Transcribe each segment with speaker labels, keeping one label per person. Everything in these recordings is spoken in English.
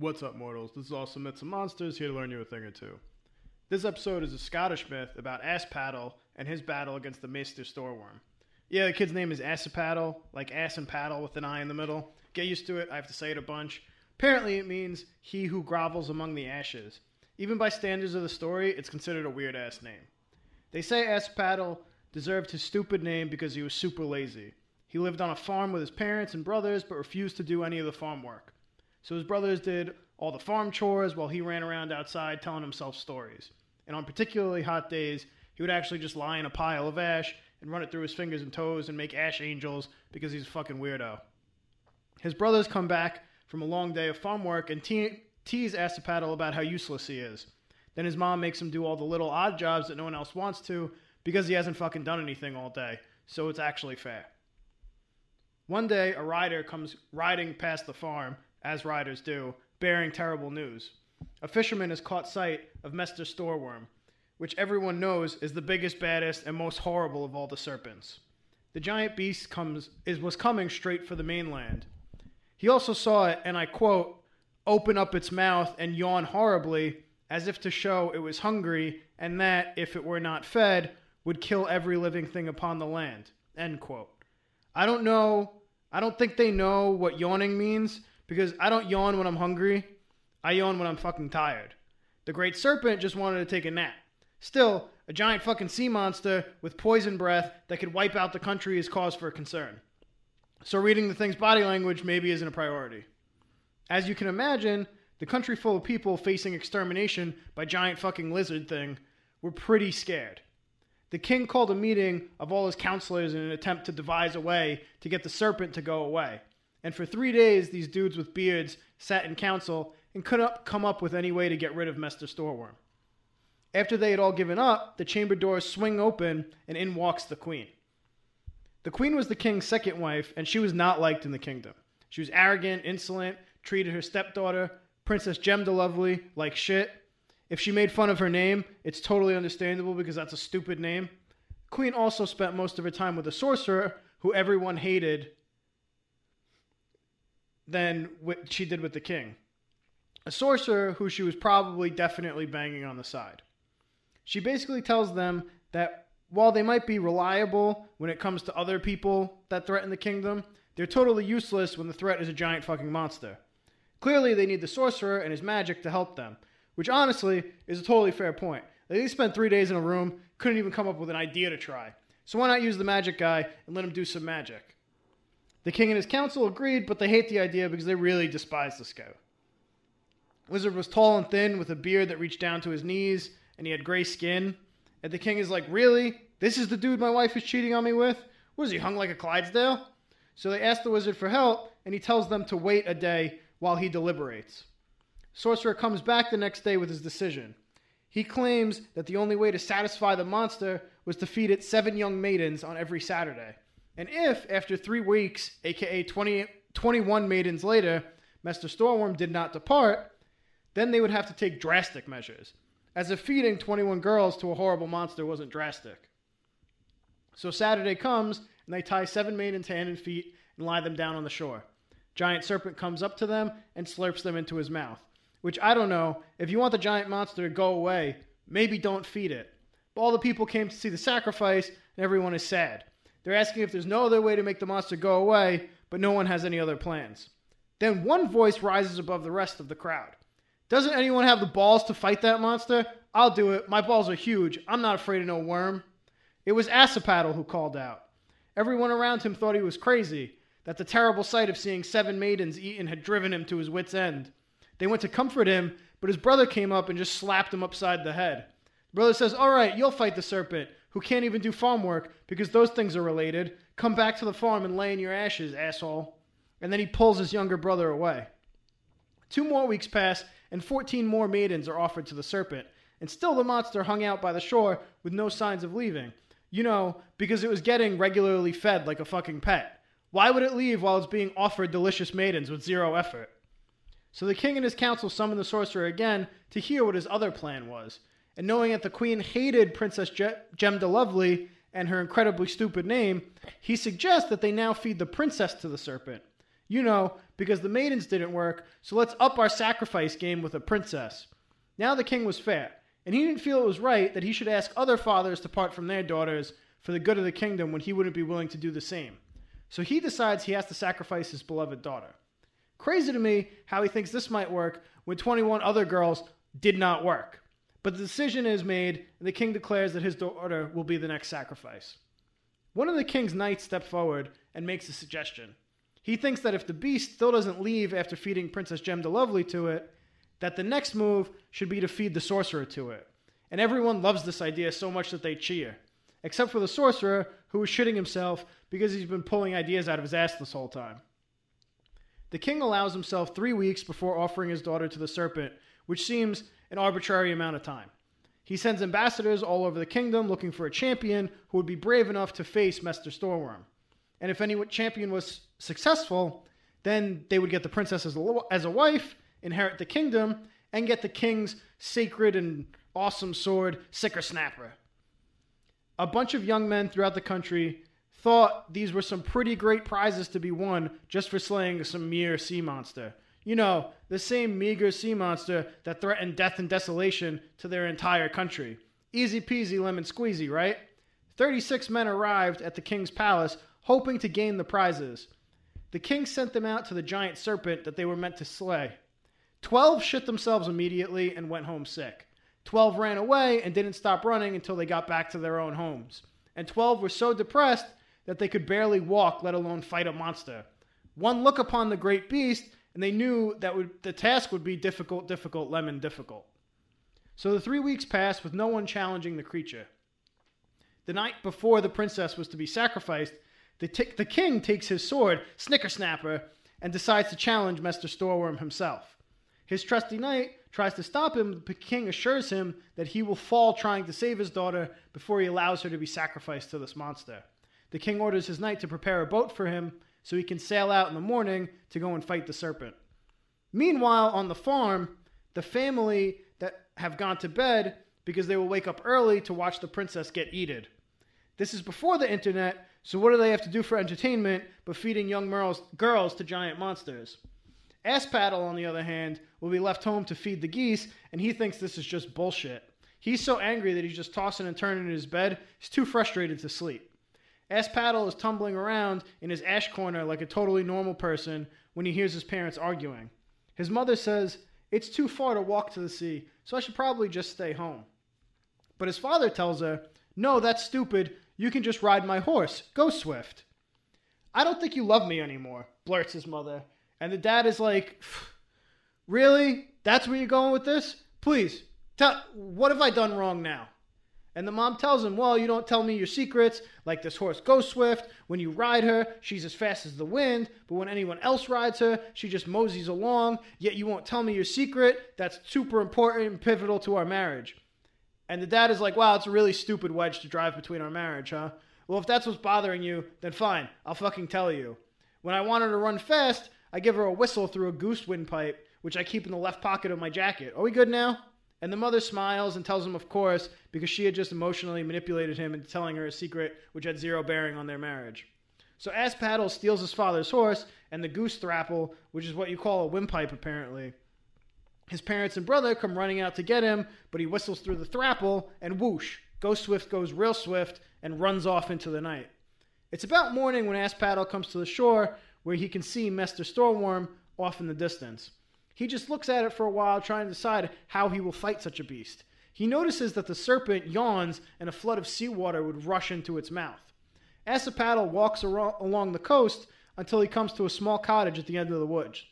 Speaker 1: What's up, mortals? This is Awesome Myths and Monsters, here to learn you a thing or two. This episode is a Scottish myth about Assipattle and his battle against the Mester Stoorworm. Yeah, the kid's name is Assipattle, like ass and paddle with an I in the middle. Get used to it, I have to say it a bunch. Apparently, it means he who grovels among the ashes. Even by standards of the story, it's considered a weird ass name. They say Assipattle deserved his stupid name because he was super lazy. He lived on a farm with his parents and brothers, but refused to do any of the farm work. So his brothers did all the farm chores while he ran around outside telling himself stories. And on particularly hot days, he would actually just lie in a pile of ash and run it through his fingers and toes and make ash angels because he's a fucking weirdo. His brothers come back from a long day of farm work and te- tease Assipattle about how useless he is. Then his mom makes him do all the little odd jobs that no one else wants to because he hasn't fucking done anything all day. So it's actually fair. One day, a rider comes riding past the farm, as riders do, bearing terrible news. A fisherman has caught sight of Mester Stoorworm, which everyone knows is the biggest, baddest, and most horrible of all the serpents. The giant beast comes is was coming straight for the mainland. He also saw it, and I quote, open up its mouth and yawn horribly, as if to show it was hungry, and that, if it were not fed, would kill every living thing upon the land. End quote. I don't know I don't think they know what yawning means because I don't yawn when I'm hungry. I yawn when I'm fucking tired. The great serpent just wanted to take a nap. Still, a giant fucking sea monster with poison breath that could wipe out the country is cause for concern. So reading the thing's body language maybe isn't a priority. As you can imagine, the country full of people facing extermination by giant fucking lizard thing were pretty scared. The king called a meeting of all his counselors in an attempt to devise a way to get the serpent to go away. And for three days, these dudes with beards sat in council and couldn't come up with any way to get rid of Mester Stoorworm. After they had all given up, the chamber doors swing open and in walks the queen. The queen was the king's second wife, and she was not liked in the kingdom. She was arrogant, insolent, treated her stepdaughter, Princess Gem the Lovely, like shit, if she made fun of her name, it's totally understandable because that's a stupid name. Queen also spent most of her time with a sorcerer who everyone hated than what she did with the king. A sorcerer who she was probably definitely banging on the side. She basically tells them that while they might be reliable when it comes to other people that threaten the kingdom, they're totally useless when the threat is a giant fucking monster. Clearly, they need the sorcerer and his magic to help them, which honestly is a totally fair point. They spent three days in a room, couldn't even come up with an idea to try. So why not use the magic guy and let him do some magic? The king and his council agreed, but they hate the idea because they really despise the scout. Wizard was tall and thin with a beard that reached down to his knees, and he had gray skin. And the king is like, Really? This is the dude my wife is cheating on me with? What is he, hung like a Clydesdale? So they ask the wizard for help, and he tells them to wait a day while he deliberates. Sorcerer comes back the next day with his decision. He claims that the only way to satisfy the monster was to feed it seven young maidens on every Saturday. And if, after three weeks, aka 20, 21 maidens later, Mester Stoorworm did not depart, then they would have to take drastic measures, as if feeding 21 girls to a horrible monster wasn't drastic. So Saturday comes, and they tie seven maidens hand and feet and lie them down on the shore. Giant serpent comes up to them and slurps them into his mouth which I don't know. If you want the giant monster to go away, maybe don't feed it. But all the people came to see the sacrifice, and everyone is sad. They're asking if there's no other way to make the monster go away, but no one has any other plans. Then one voice rises above the rest of the crowd. Doesn't anyone have the balls to fight that monster? I'll do it. My balls are huge. I'm not afraid of no worm. It was Assipattle who called out. Everyone around him thought he was crazy, that the terrible sight of seeing seven maidens eaten had driven him to his wits' end. They went to comfort him, but his brother came up and just slapped him upside the head. The brother says, All right, you'll fight the serpent, who can't even do farm work because those things are related. Come back to the farm and lay in your ashes, asshole. And then he pulls his younger brother away. Two more weeks pass, and 14 more maidens are offered to the serpent, and still the monster hung out by the shore with no signs of leaving. You know, because it was getting regularly fed like a fucking pet. Why would it leave while it's being offered delicious maidens with zero effort? So the king and his council summon the sorcerer again to hear what his other plan was. And knowing that the queen hated Princess Gem the Lovely and her incredibly stupid name, he suggests that they now feed the princess to the serpent. You know, because the maidens didn't work, so let's up our sacrifice game with a princess. Now the king was fair, and he didn't feel it was right that he should ask other fathers to part from their daughters for the good of the kingdom when he wouldn't be willing to do the same. So he decides he has to sacrifice his beloved daughter. Crazy to me how he thinks this might work when 21 other girls did not work. But the decision is made, and the king declares that his daughter will be the next sacrifice. One of the king's knights steps forward and makes a suggestion. He thinks that if the beast still doesn't leave after feeding Princess Gem Lovely to it, that the next move should be to feed the sorcerer to it. And everyone loves this idea so much that they cheer, except for the sorcerer, who is shitting himself because he's been pulling ideas out of his ass this whole time. The king allows himself three weeks before offering his daughter to the serpent, which seems an arbitrary amount of time. He sends ambassadors all over the kingdom looking for a champion who would be brave enough to face Mester Stoorworm. And if any champion was successful, then they would get the princess as a, as a wife, inherit the kingdom, and get the king's sacred and awesome sword, Sicker Snapper. A bunch of young men throughout the country thought these were some pretty great prizes to be won just for slaying some mere sea monster. You know, the same meager sea monster that threatened death and desolation to their entire country. Easy peasy lemon squeezy, right? 36 men arrived at the king's palace hoping to gain the prizes. The king sent them out to the giant serpent that they were meant to slay. Twelve shit themselves immediately and went home sick. Twelve ran away and didn't stop running until they got back to their own homes. And twelve were so depressed that they could barely walk, let alone fight a monster. One look upon the great beast, and they knew that would, the task would be difficult, difficult, lemon difficult. So the three weeks passed with no one challenging the creature. The night before the princess was to be sacrificed, the, t- the king takes his sword, Snickersnapper, and decides to challenge Mester Stoorworm himself. His trusty knight tries to stop him, but the king assures him that he will fall trying to save his daughter before he allows her to be sacrificed to this monster. The king orders his knight to prepare a boat for him so he can sail out in the morning to go and fight the serpent. Meanwhile, on the farm, the family that have gone to bed because they will wake up early to watch the princess get eaten. This is before the internet, so what do they have to do for entertainment but feeding young girls to giant monsters? Ass Paddle, on the other hand, will be left home to feed the geese, and he thinks this is just bullshit. He's so angry that he's just tossing and turning in his bed, he's too frustrated to sleep. Assipattle is tumbling around in his ash corner like a totally normal person when he hears his parents arguing. His mother says, It's too far to walk to the sea, so I should probably just stay home. But his father tells her, No, that's stupid. You can just ride my horse. Go Swift. I don't think you love me anymore, blurts his mother. And the dad is like, Really? That's where you're going with this? Please, tell what have I done wrong now? And the mom tells him, Well, you don't tell me your secrets. Like this horse goes swift. When you ride her, she's as fast as the wind. But when anyone else rides her, she just moseys along. Yet you won't tell me your secret. That's super important and pivotal to our marriage. And the dad is like, wow, it's a really stupid wedge to drive between our marriage, huh? Well, if that's what's bothering you, then fine, I'll fucking tell you. When I want her to run fast, I give her a whistle through a goose windpipe, which I keep in the left pocket of my jacket. Are we good now? And the mother smiles and tells him, of course, because she had just emotionally manipulated him into telling her a secret which had zero bearing on their marriage. So Assipattle steals his father's horse and the goose thrapple, which is what you call a windpipe apparently, his parents and brother come running out to get him, but he whistles through the thrapple, and whoosh, Ghost Swift goes real swift and runs off into the night. It's about morning when Assipattle comes to the shore where he can see Mester Stoorworm off in the distance. He just looks at it for a while, trying to decide how he will fight such a beast. He notices that the serpent yawns and a flood of seawater would rush into its mouth. Assipattle walks along the coast until he comes to a small cottage at the end of the woods.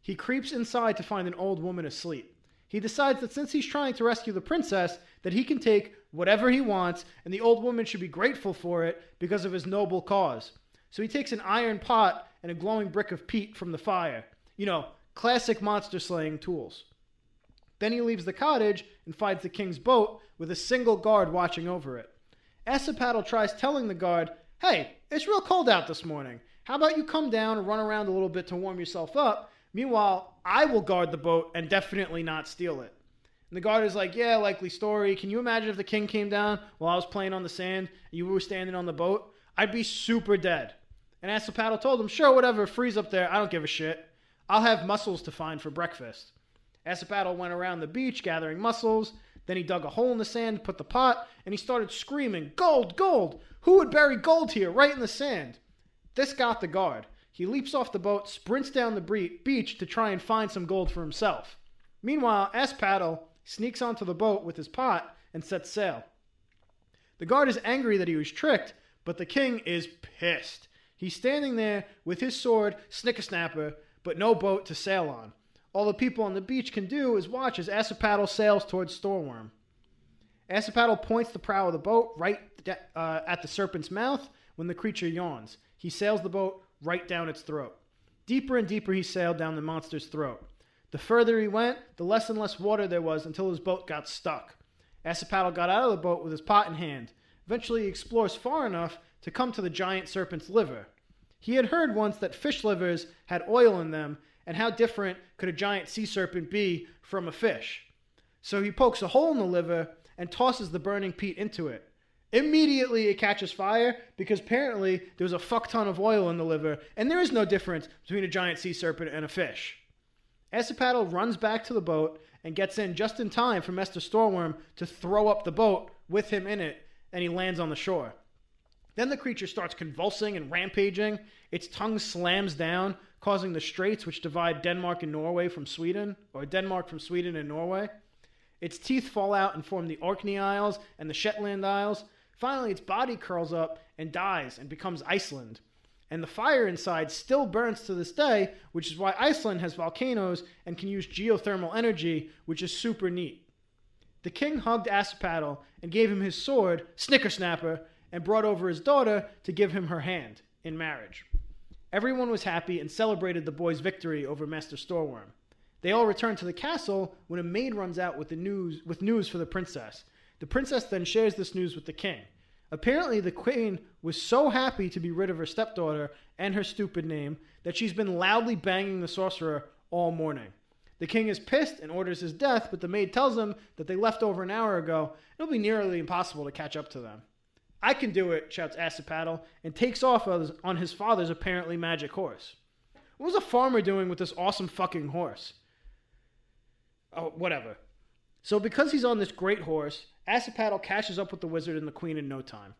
Speaker 1: He creeps inside to find an old woman asleep. He decides that since he's trying to rescue the princess, that he can take whatever he wants, and the old woman should be grateful for it because of his noble cause. So he takes an iron pot and a glowing brick of peat from the fire. You know, classic monster slaying tools. Then he leaves the cottage and finds the king's boat with a single guard watching over it. Assipattle tries telling the guard, Hey, it's real cold out this morning. How about you come down and run around a little bit to warm yourself up? Meanwhile, I will guard the boat and definitely not steal it. And the guard is like, Yeah, likely story. Can you imagine if the king came down while I was playing on the sand and you were standing on the boat? I'd be super dead. And Assipattle told him, Sure, whatever, freeze up there. I don't give a shit. I'll have mussels to find for breakfast. Assipattle went around the beach gathering mussels. Then he dug a hole in the sand, put the pot, and he started screaming, Gold, gold! Who would bury gold here, right in the sand? This got the guard. He leaps off the boat, sprints down the beach to try and find some gold for himself. Meanwhile, Assipattle sneaks onto the boat with his pot and sets sail. The guard is angry that he was tricked, but the king is pissed. He's standing there with his sword, Snickersnapper, but no boat to sail on. All the people on the beach can do is watch as Assipattle sails towards Stoorworm. Assipattle points the prow of the boat right uh, at the serpent's mouth when the creature yawns. He sails the boat right down its throat. Deeper and deeper he sailed down the monster's throat. The further he went, the less and less water there was until his boat got stuck. Assipattle got out of the boat with his pot in hand. Eventually, he explores far enough to come to the giant serpent's liver. He had heard once that fish livers had oil in them, and how different could a giant sea serpent be from a fish? So he pokes a hole in the liver and tosses the burning peat into it. Immediately it catches fire because apparently there was a fuck ton of oil in the liver, and there is no difference between a giant sea serpent and a fish. Assipattle runs back to the boat and gets in just in time for Master Stoorworm to throw up the boat with him in it, and he lands on the shore. Then the creature starts convulsing and rampaging. Its tongue slams down, causing the straits which divide Denmark and Norway from Sweden, or Denmark from Sweden and Norway. Its teeth fall out and form the Orkney Isles and the Shetland Isles, Finally, its body curls up and dies and becomes Iceland. And the fire inside still burns to this day, which is why Iceland has volcanoes and can use geothermal energy, which is super neat. The king hugged Assipattle and gave him his sword, Snickersnapper, and brought over his daughter to give him her hand in marriage. Everyone was happy and celebrated the boy's victory over Master Stoorworm. They all return to the castle when a maid runs out with the news with news for the princess. The princess then shares this news with the king. Apparently, the queen was so happy to be rid of her stepdaughter and her stupid name that she's been loudly banging the sorcerer all morning. The king is pissed and orders his death, but the maid tells him that they left over an hour ago. It'll be nearly impossible to catch up to them. I can do it, shouts Assipattle, and takes off on his father's apparently magic horse. What was a farmer doing with this awesome fucking horse? Oh, whatever. So, because he's on this great horse, Assipattle catches up with the wizard and the queen in no time.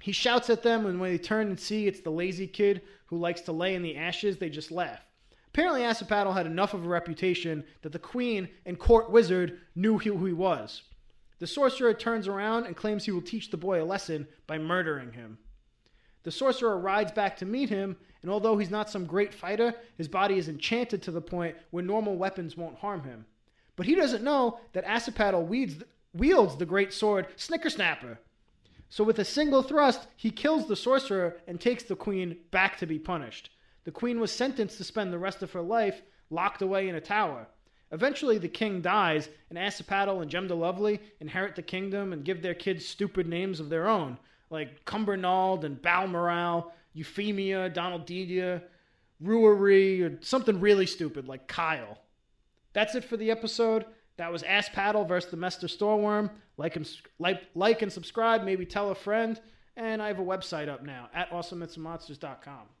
Speaker 1: He shouts at them, and when they turn and see it's the lazy kid who likes to lay in the ashes, they just laugh. Apparently, Assipattle had enough of a reputation that the queen and court wizard knew who he was. The sorcerer turns around and claims he will teach the boy a lesson by murdering him. The sorcerer rides back to meet him, and although he's not some great fighter, his body is enchanted to the point where normal weapons won't harm him. But he doesn't know that Assipattle wields the great sword Snickersnapper. So with a single thrust, he kills the sorcerer and takes the queen back to be punished. The queen was sentenced to spend the rest of her life locked away in a tower. Eventually, the king dies, and Assipattle and Lovely inherit the kingdom and give their kids stupid names of their own, like Cumbernauld and Balmoral, Euphemia, Donaldia, Ruary, or something really stupid like Kyle. That's it for the episode. That was Assipattle versus the Mester Stoorworm. Like and, like, like and subscribe. Maybe tell a friend. And I have a website up now at awesomemythsandmonsters.com.